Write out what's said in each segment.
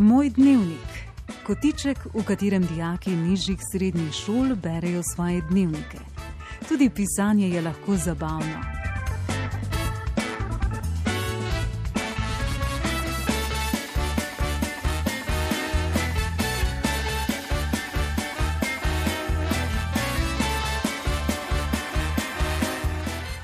Moj dnevnik. Kotiček, v katerem dijaki nižjih srednjih šol berejo svoje dnevnike. Tudi pisanje je lahko zabavno.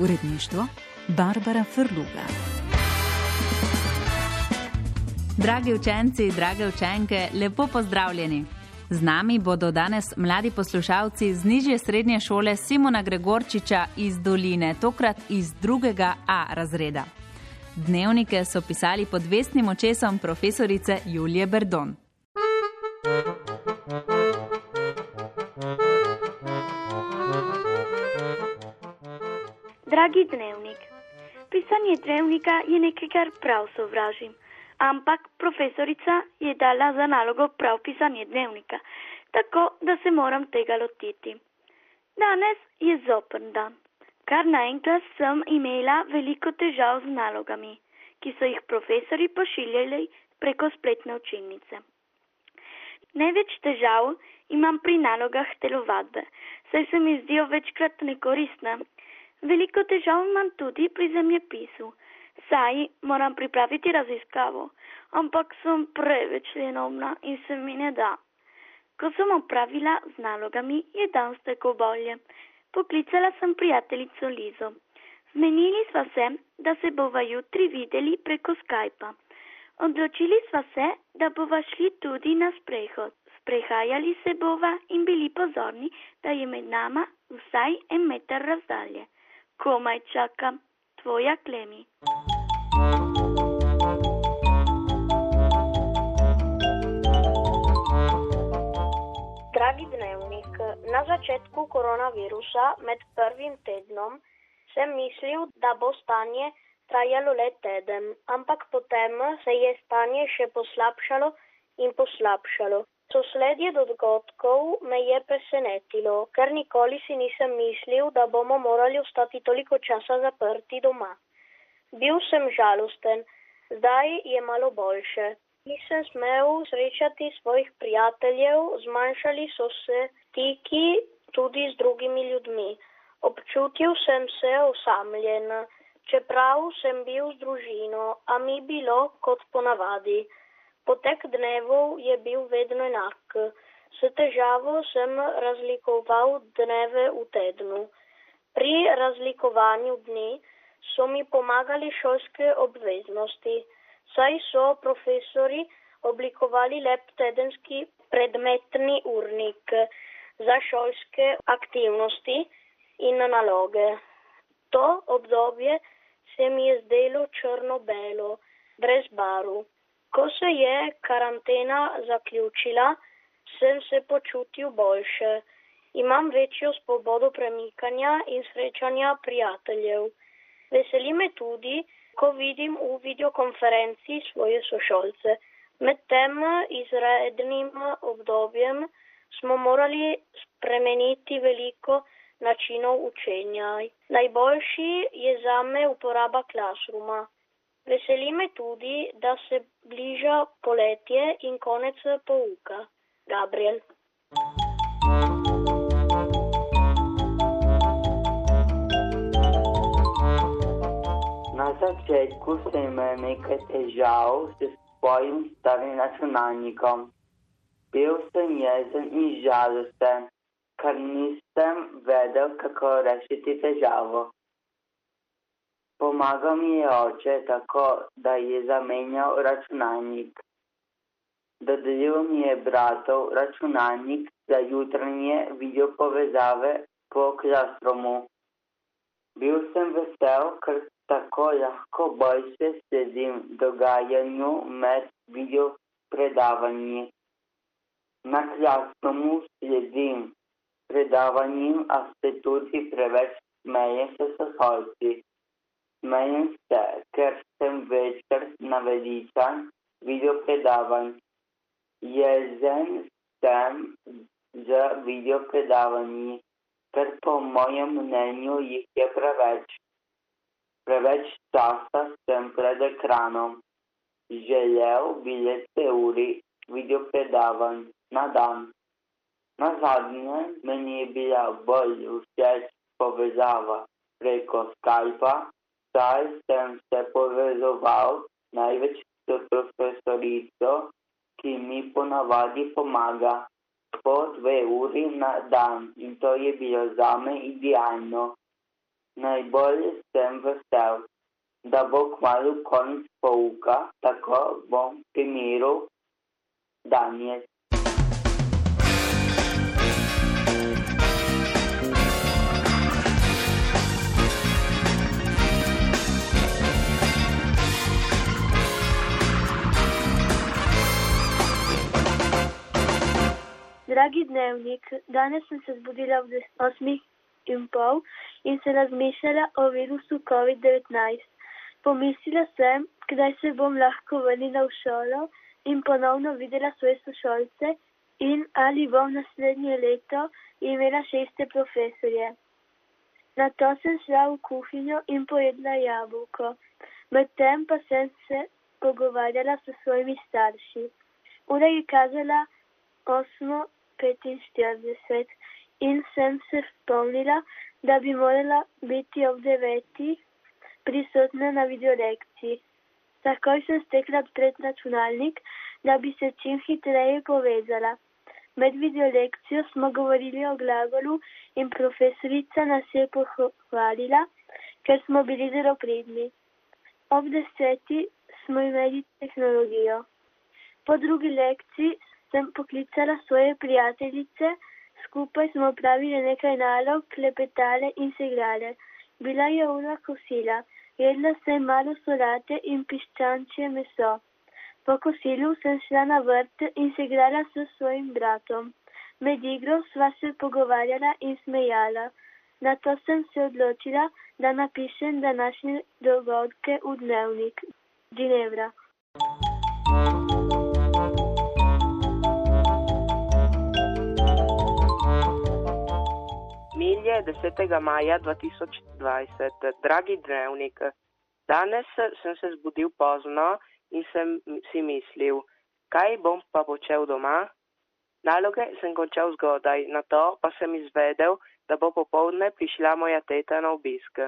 Uredništvo Barbara Frluga. Dragi učenci, drage učenke, lepo pozdravljeni. Z nami bodo danes mladi poslušalci z nižje srednje šole Simona Gregorčiča iz Doline, tokrat iz drugega A razreda. Dnevnike so pisali pod vestnim očesom profesorice Julije Berdon. Dragi dnevnik, pisanje dnevnika je nekaj, kar prav sovražim. Ampak profesorica je dala za nalogo prav pisanje dnevnika, tako da se moram tega lotiti. Danes je zoprn dan. Kar naenkrat sem imela veliko težav z nalogami, ki so jih profesori pošiljali preko spletne učilnice. Največ težav imam pri nalogah telovadbe, saj se mi zdijo večkrat nekoristne. Veliko težav imam tudi pri zemljepisu, saj moram pripraviti raziskavo, ampak sem preveč lenomna in se mi ne da. Ko sem opravila z nalogami, je dan stekel bolje. Poklicala sem prijateljico Lizo. Zmenili sva se, da se bova jutri videli preko Skypa. Odločili sva se, da bova šli tudi na sprehod. Sprehajali se bova in bili pozorni, da je med nama vsaj en meter razdalje. Komaj čakam, tvoja klemi. Dragi dnevnik, na začetku koronavirusa med prvim tednom sem mislil, da bo stanje trajalo le teden, ampak potem se je stanje še poslabšalo in poslabšalo. Sosledje dogodkov me je presenetilo, ker nikoli si nisem mislil, da bomo morali ostati toliko časa zaprti doma. Bil sem žalosten, zdaj je malo boljše. Nisem smel srečati svojih prijateljev, zmanjšali so se stiki tudi z drugimi ljudmi. Občutil sem se osamljen, čeprav sem bil z družino, a mi bilo kot ponavadi. Potek dnevov je bil vedno enak. S težavo sem razlikoval dneve v tednu. Pri razlikovanju dni so mi pomagali šolske obveznosti saj so profesori oblikovali lep tedenski predmetni urnik za šolske aktivnosti in naloge. To obdobje se mi je zdelo črno-belo, brez baru. Ko se je karantena zaključila, sem se počutil boljše. Imam večjo svobodo premikanja in srečanja prijateljev. Veseli me tudi, ko vidim v videokonferenci svoje sošolce. Med tem izrednim obdobjem smo morali spremeniti veliko načinov učenja. Najboljši je za me uporaba Classrooma. Veseli me tudi, da se bliža poletje in konec pouka. Gabriel. Na začetku sem imel nekaj težav s svojim starim računalnikom. Bil sem jezen in žalosten, ker nisem vedel, kako rešiti težavo. Pomagal mi je oče tako, da je zamenjal računalnik. Dodelil mi je bratov računalnik za jutranje video povezave po Classroomu. Bil sem vesel, ker tako lahko boljše sledim dogajanju med video predavanji. Na klasnemu sledim predavanjem, a se tudi preveč smeje se soholci. Smejem se, ker sem večkrat naveličan video predavanj. Jezen sem z video predavanji, ker po mojem mnenju jih je preveč preveč časa sem pred ekranom. Želel bi le te uri video predavanj na dan. Na zadnje meni je bila bolj všeč povezava preko Skypa, saj sem se povezoval največ s profesorico, ki mi ponavadi pomaga po dve uri na dan in to je bilo zame idealno. Najbolj sem vesel, da bo kmalo konec pouka, tako bom primiral danes. Dragi dnevnik, danes sem se zbudila ob 8 in pol in se razmišljala o virusu COVID-19. Pomislila sem, kdaj se bom lahko vrnila v šolo in ponovno videla svoje sošolce in ali bom naslednje leto imela šeste profesorje. Na to sem šla v kuhinjo in pojedla jabolko. Medtem pa sem se pogovarjala s svojimi starši. Ura je kazala 8.45 in sem se spomnila, da bi morala biti ob devetih prisotna na videolekciji. Takoj sem stekla pred računalnik, da bi se čim hitreje povezala. Med videolekcijo smo govorili o glagolu in profesorica nas je pohvalila, ker smo bili zelo pridni. Ob deseti smo imeli tehnologijo. Po drugi lekciji sem poklicala svoje prijateljice, skupaj smo pravili nekaj nalog, klepetale in se igrale. Bila je ura kosila, jedla sem malo solate in piščančje meso. Po kosilu sem šla na vrt in se igrala s svojim bratom. Med igro sva se pogovarjala in smejala. Na to sem se odločila, da napišem današnje dogodke v dnevnik. Ginevra. Milje 10. maja 2020. Dragi dnevnik, danes sem se zbudil pozno in sem si mislil, kaj bom pa počel doma. Naloge sem končal zgodaj, na to pa sem izvedel, da bo popovdne prišla moja teta na obisk.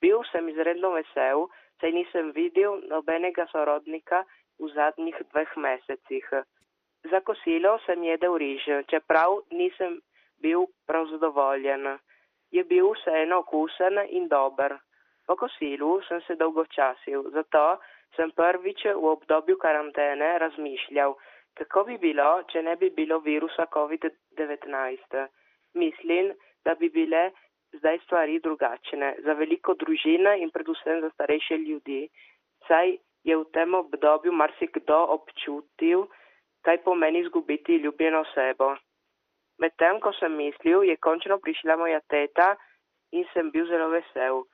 Bil sem izredno vesel, saj nisem videl nobenega sorodnika v zadnjih dveh mesecih. Za kosilo sem jedel riž, čeprav nisem bil prav zadovoljen. Je bil vseeno okusen in dober. Po kosilu sem se dolgočasil, zato sem prvič v obdobju karantene razmišljal, kako bi bilo, če ne bi bilo virusa COVID-19. Mislim, da bi bile zdaj stvari drugačne za veliko družine in predvsem za starejše ljudi, saj je v tem obdobju marsikdo občutil, kaj pomeni izgubiti ljubljeno osebo. Medtem ko sem mislil, je končno prišla moja teta in sem bil zelo vesel.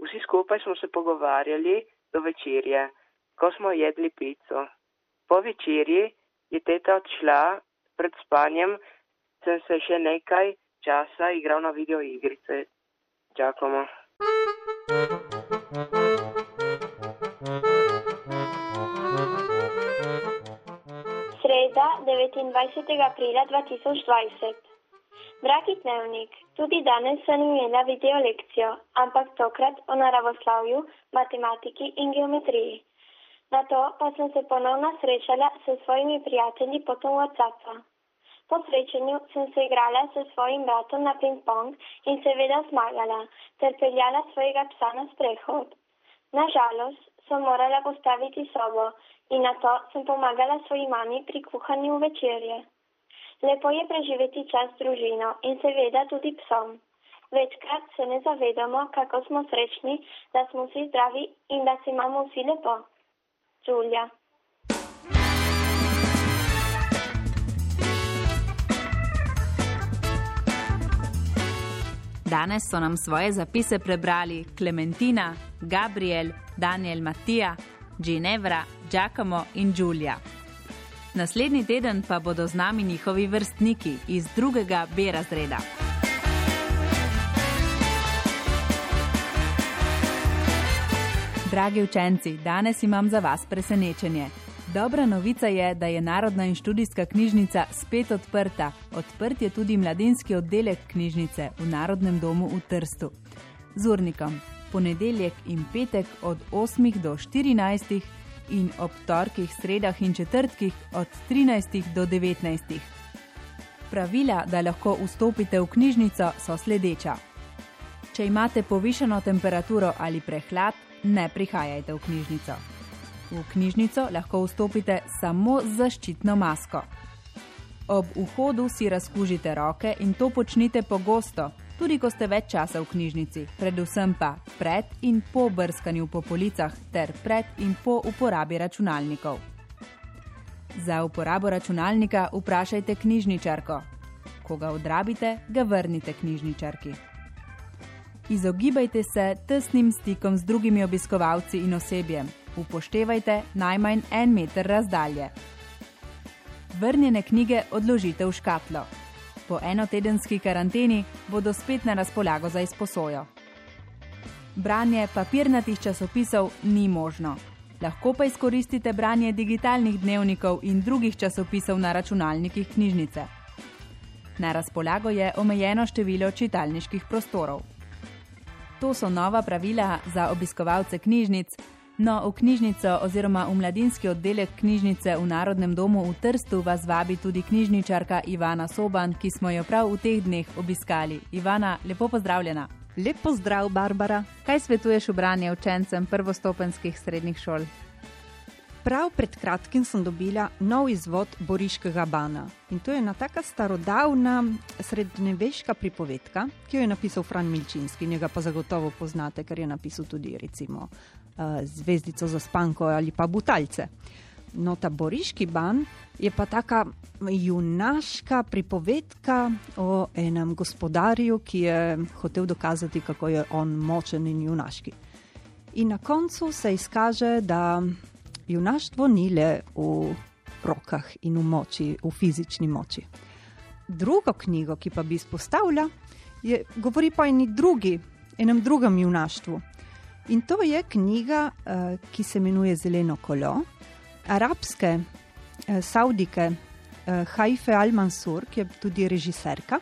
Vsi skupaj smo se pogovarjali do večerje, ko smo jedli pico. Po večerji je teta odšla, pred spanjem sem se še nekaj časa igral na videoigrice. Čakamo. Sreda, 29. aprila 2020. Dragi dnevnik, tudi danes sem imela video lekcijo, ampak tokrat o naravoslavju, matematiki in geometriji. Na to pa sem se ponovno srečala s svojimi prijatelji potom WhatsAppa. Po srečanju sem se igrala s svojim bratom na ping-pong in seveda zmagala, ter peljala svojega psa na sprehod. Nažalost, sem morala postaviti sobo in na to sem pomagala svoji mami pri kuhanju večerje. Lepo je preživeti čas z družino in seveda tudi psom. Večkrat se ne zavedamo, kako smo srečni, da smo vsi zdravi in da se imamo vsi lepo. Julija. Danes so nam svoje zapise prebrali Klementina, Gabriel, Daniel Matija, Ginevra, Giacomo in Giulia. Naslednji teden pa bodo z nami njihovi vrstniki iz drugega B razreda. Dragi učenci, danes imam za vas presenečenje. Dobra novica je, da je Narodna in študijska knjižnica spet odprta. Odprt je tudi mladinski oddelek knjižnice v Narodnem domu v Trstu. Z urnikom ponedeljek in petek od 8 do 14 in ob torkih, sredah in četrtkih od 13 do 19. Pravila, da lahko vstopite v knjižnico, so sledeča. Če imate povišeno temperaturo ali prehlad, ne prihajajte v knjižnico. V knjižnico lahko vstopite samo z zaščitno masko. Ob vhodu si razkužite roke in to počnite pogosto, tudi ko ste več časa v knjižnici, predvsem pa pred in po brskanju po policah ter pred in po uporabi računalnikov. Za uporabo računalnika vprašajte knjižničarko. Ko ga odrabite, ga vrnite knjižničarki. Izogibajte se tesnim stikom z drugimi obiskovalci in osebjem. Upoštevajte najmanj en meter razdalje. Vrnjene knjige odložite v škatlo. Po enotedenski karanteni bodo spet na razpolago za izposojo. Branje papirnatih časopisov ni možno. Lahko pa izkoristite branje digitalnih dnevnikov in drugih časopisov na računalnikih knjižnice. Na razpolago je omejeno število čitalniških prostorov. To so nova pravila za obiskovalce knjižnic, no v knjižnico oziroma v mladinski oddelek knjižnice v Narodnem domu v Trstu vas vabi tudi knjižničarka Ivana Soban, ki smo jo prav v teh dneh obiskali. Ivana, lepo pozdravljena. Lep pozdrav, Barbara. Kaj svetuješ v branje učencem prvostopenskih srednjih šol? Prav pred kratkim sem dobila nov izvod Boriškega bana. In to je ena taka starodavna srednjeveška pripovedka, ki jo je napisal Fran Milčinski. Njega pa zagotovo poznate, ker je napisal tudi recimo Zvezdico za spanko ali pa Butalce. No, ta Boriški ban je pa taka junaška pripovedka o enem gospodarju, ki je hotel dokazati, kako je on močen in junaški. In na koncu se izkaže, da junaštvo ni le v rokah in v moči, v fizični moči. Drugo knjigo, ki pa bi izpostavila, je, govori pa o eni drugi, enem drugem junaštvu. In to je knjiga, uh, ki se imenuje Zeleno kolo, arabske uh, saudike uh, Haife Al-Mansur, ki je tudi režiserka.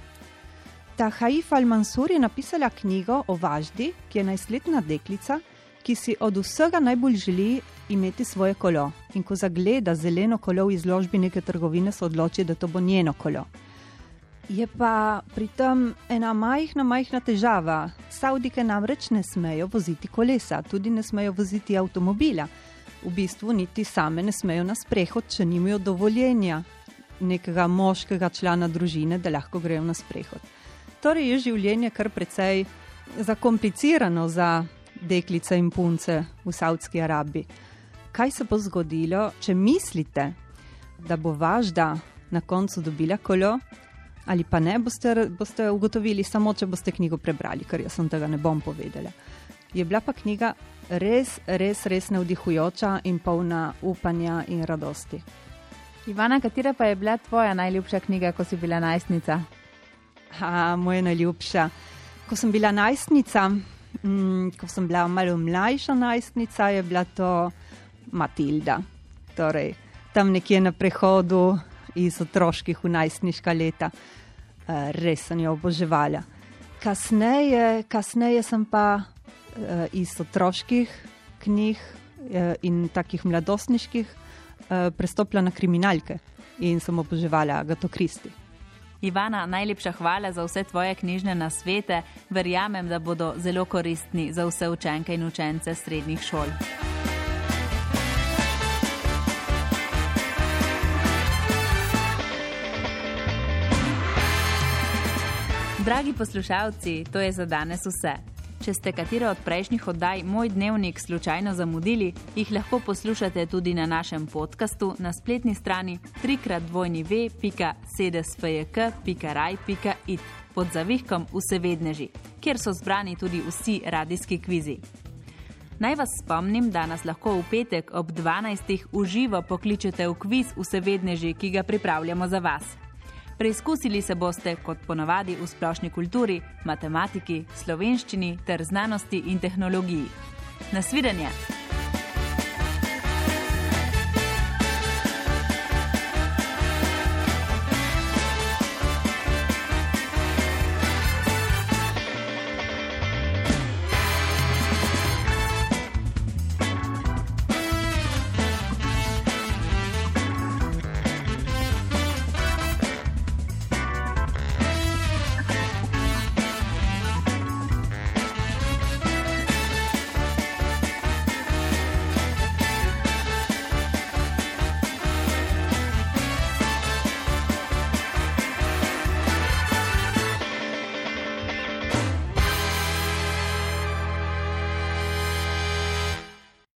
Ta Haifa Al-Mansur je napisala knjigo o Važdi, ki je najstletna deklica, ki si od vsega najbolj želi imeti svoje kolo. In ko zagleda zeleno kolo v izložbi neke trgovine, se odloči, da to bo njeno kolo. Je pa pri tem ena majhna, majhna težava. Saudike namreč ne smejo voziti kolesa, tudi ne smejo voziti avtomobila. V bistvu niti same ne smejo na sprehod, če nimajo dovoljenja nekega moškega člana družine, da lahko grejo na sprehod. Torej je življenje kar precej zakomplicirano za deklice in punce v Saudski Arabiji. Kaj se bo zgodilo, če mislite, da bo važda na koncu dobila kolo, ali pa ne, boste, boste ugotovili samo, če boste knjigo prebrali, ker jaz sem tega ne bom povedala. Je bila pa knjiga res, res, res navdihujoča in polna upanja in radosti. Ivana, katera pa je bila tvoja najljubša knjiga, ko si bila najstnica? Ha, moja najljubša. Ko sem bila najstnica, mm, ko sem bila malo mlajša najstnica, je bila to Matilda. Torej, tam nekje na prehodu iz otroških v najstniška leta. Uh, res sem jo oboževala. Kasneje, kasneje sem pa uh, iz otroških knjig uh, in takih mladostniških prestopila na kriminalke in sem oboževala Gato Kristi. Ivana, najlepša hvala za vse tvoje knjižne nasvete. Verjamem, da bodo zelo koristni za vse učenke in učence srednjih šol. Dragi poslušalci, to je za danes vse. Če ste katero od prejšnjih oddaj Moj dnevnik slučajno zamudili, jih lahko poslušate tudi na našem podkastu na spletni strani trikratvojniv.sedesfjk.raj.it pod zavihkom Vsevedneži, kjer so zbrani tudi vsi radijski kvizi. Naj vas spomnim, da nas lahko v petek ob 12. uživo pokličete v kviz Vsevedneži, ki ga pripravljamo za vas. Preizkusili se boste, kot ponavadi, v splošni kulturi, matematiki, slovenščini ter znanosti in tehnologiji. Nasvidenje!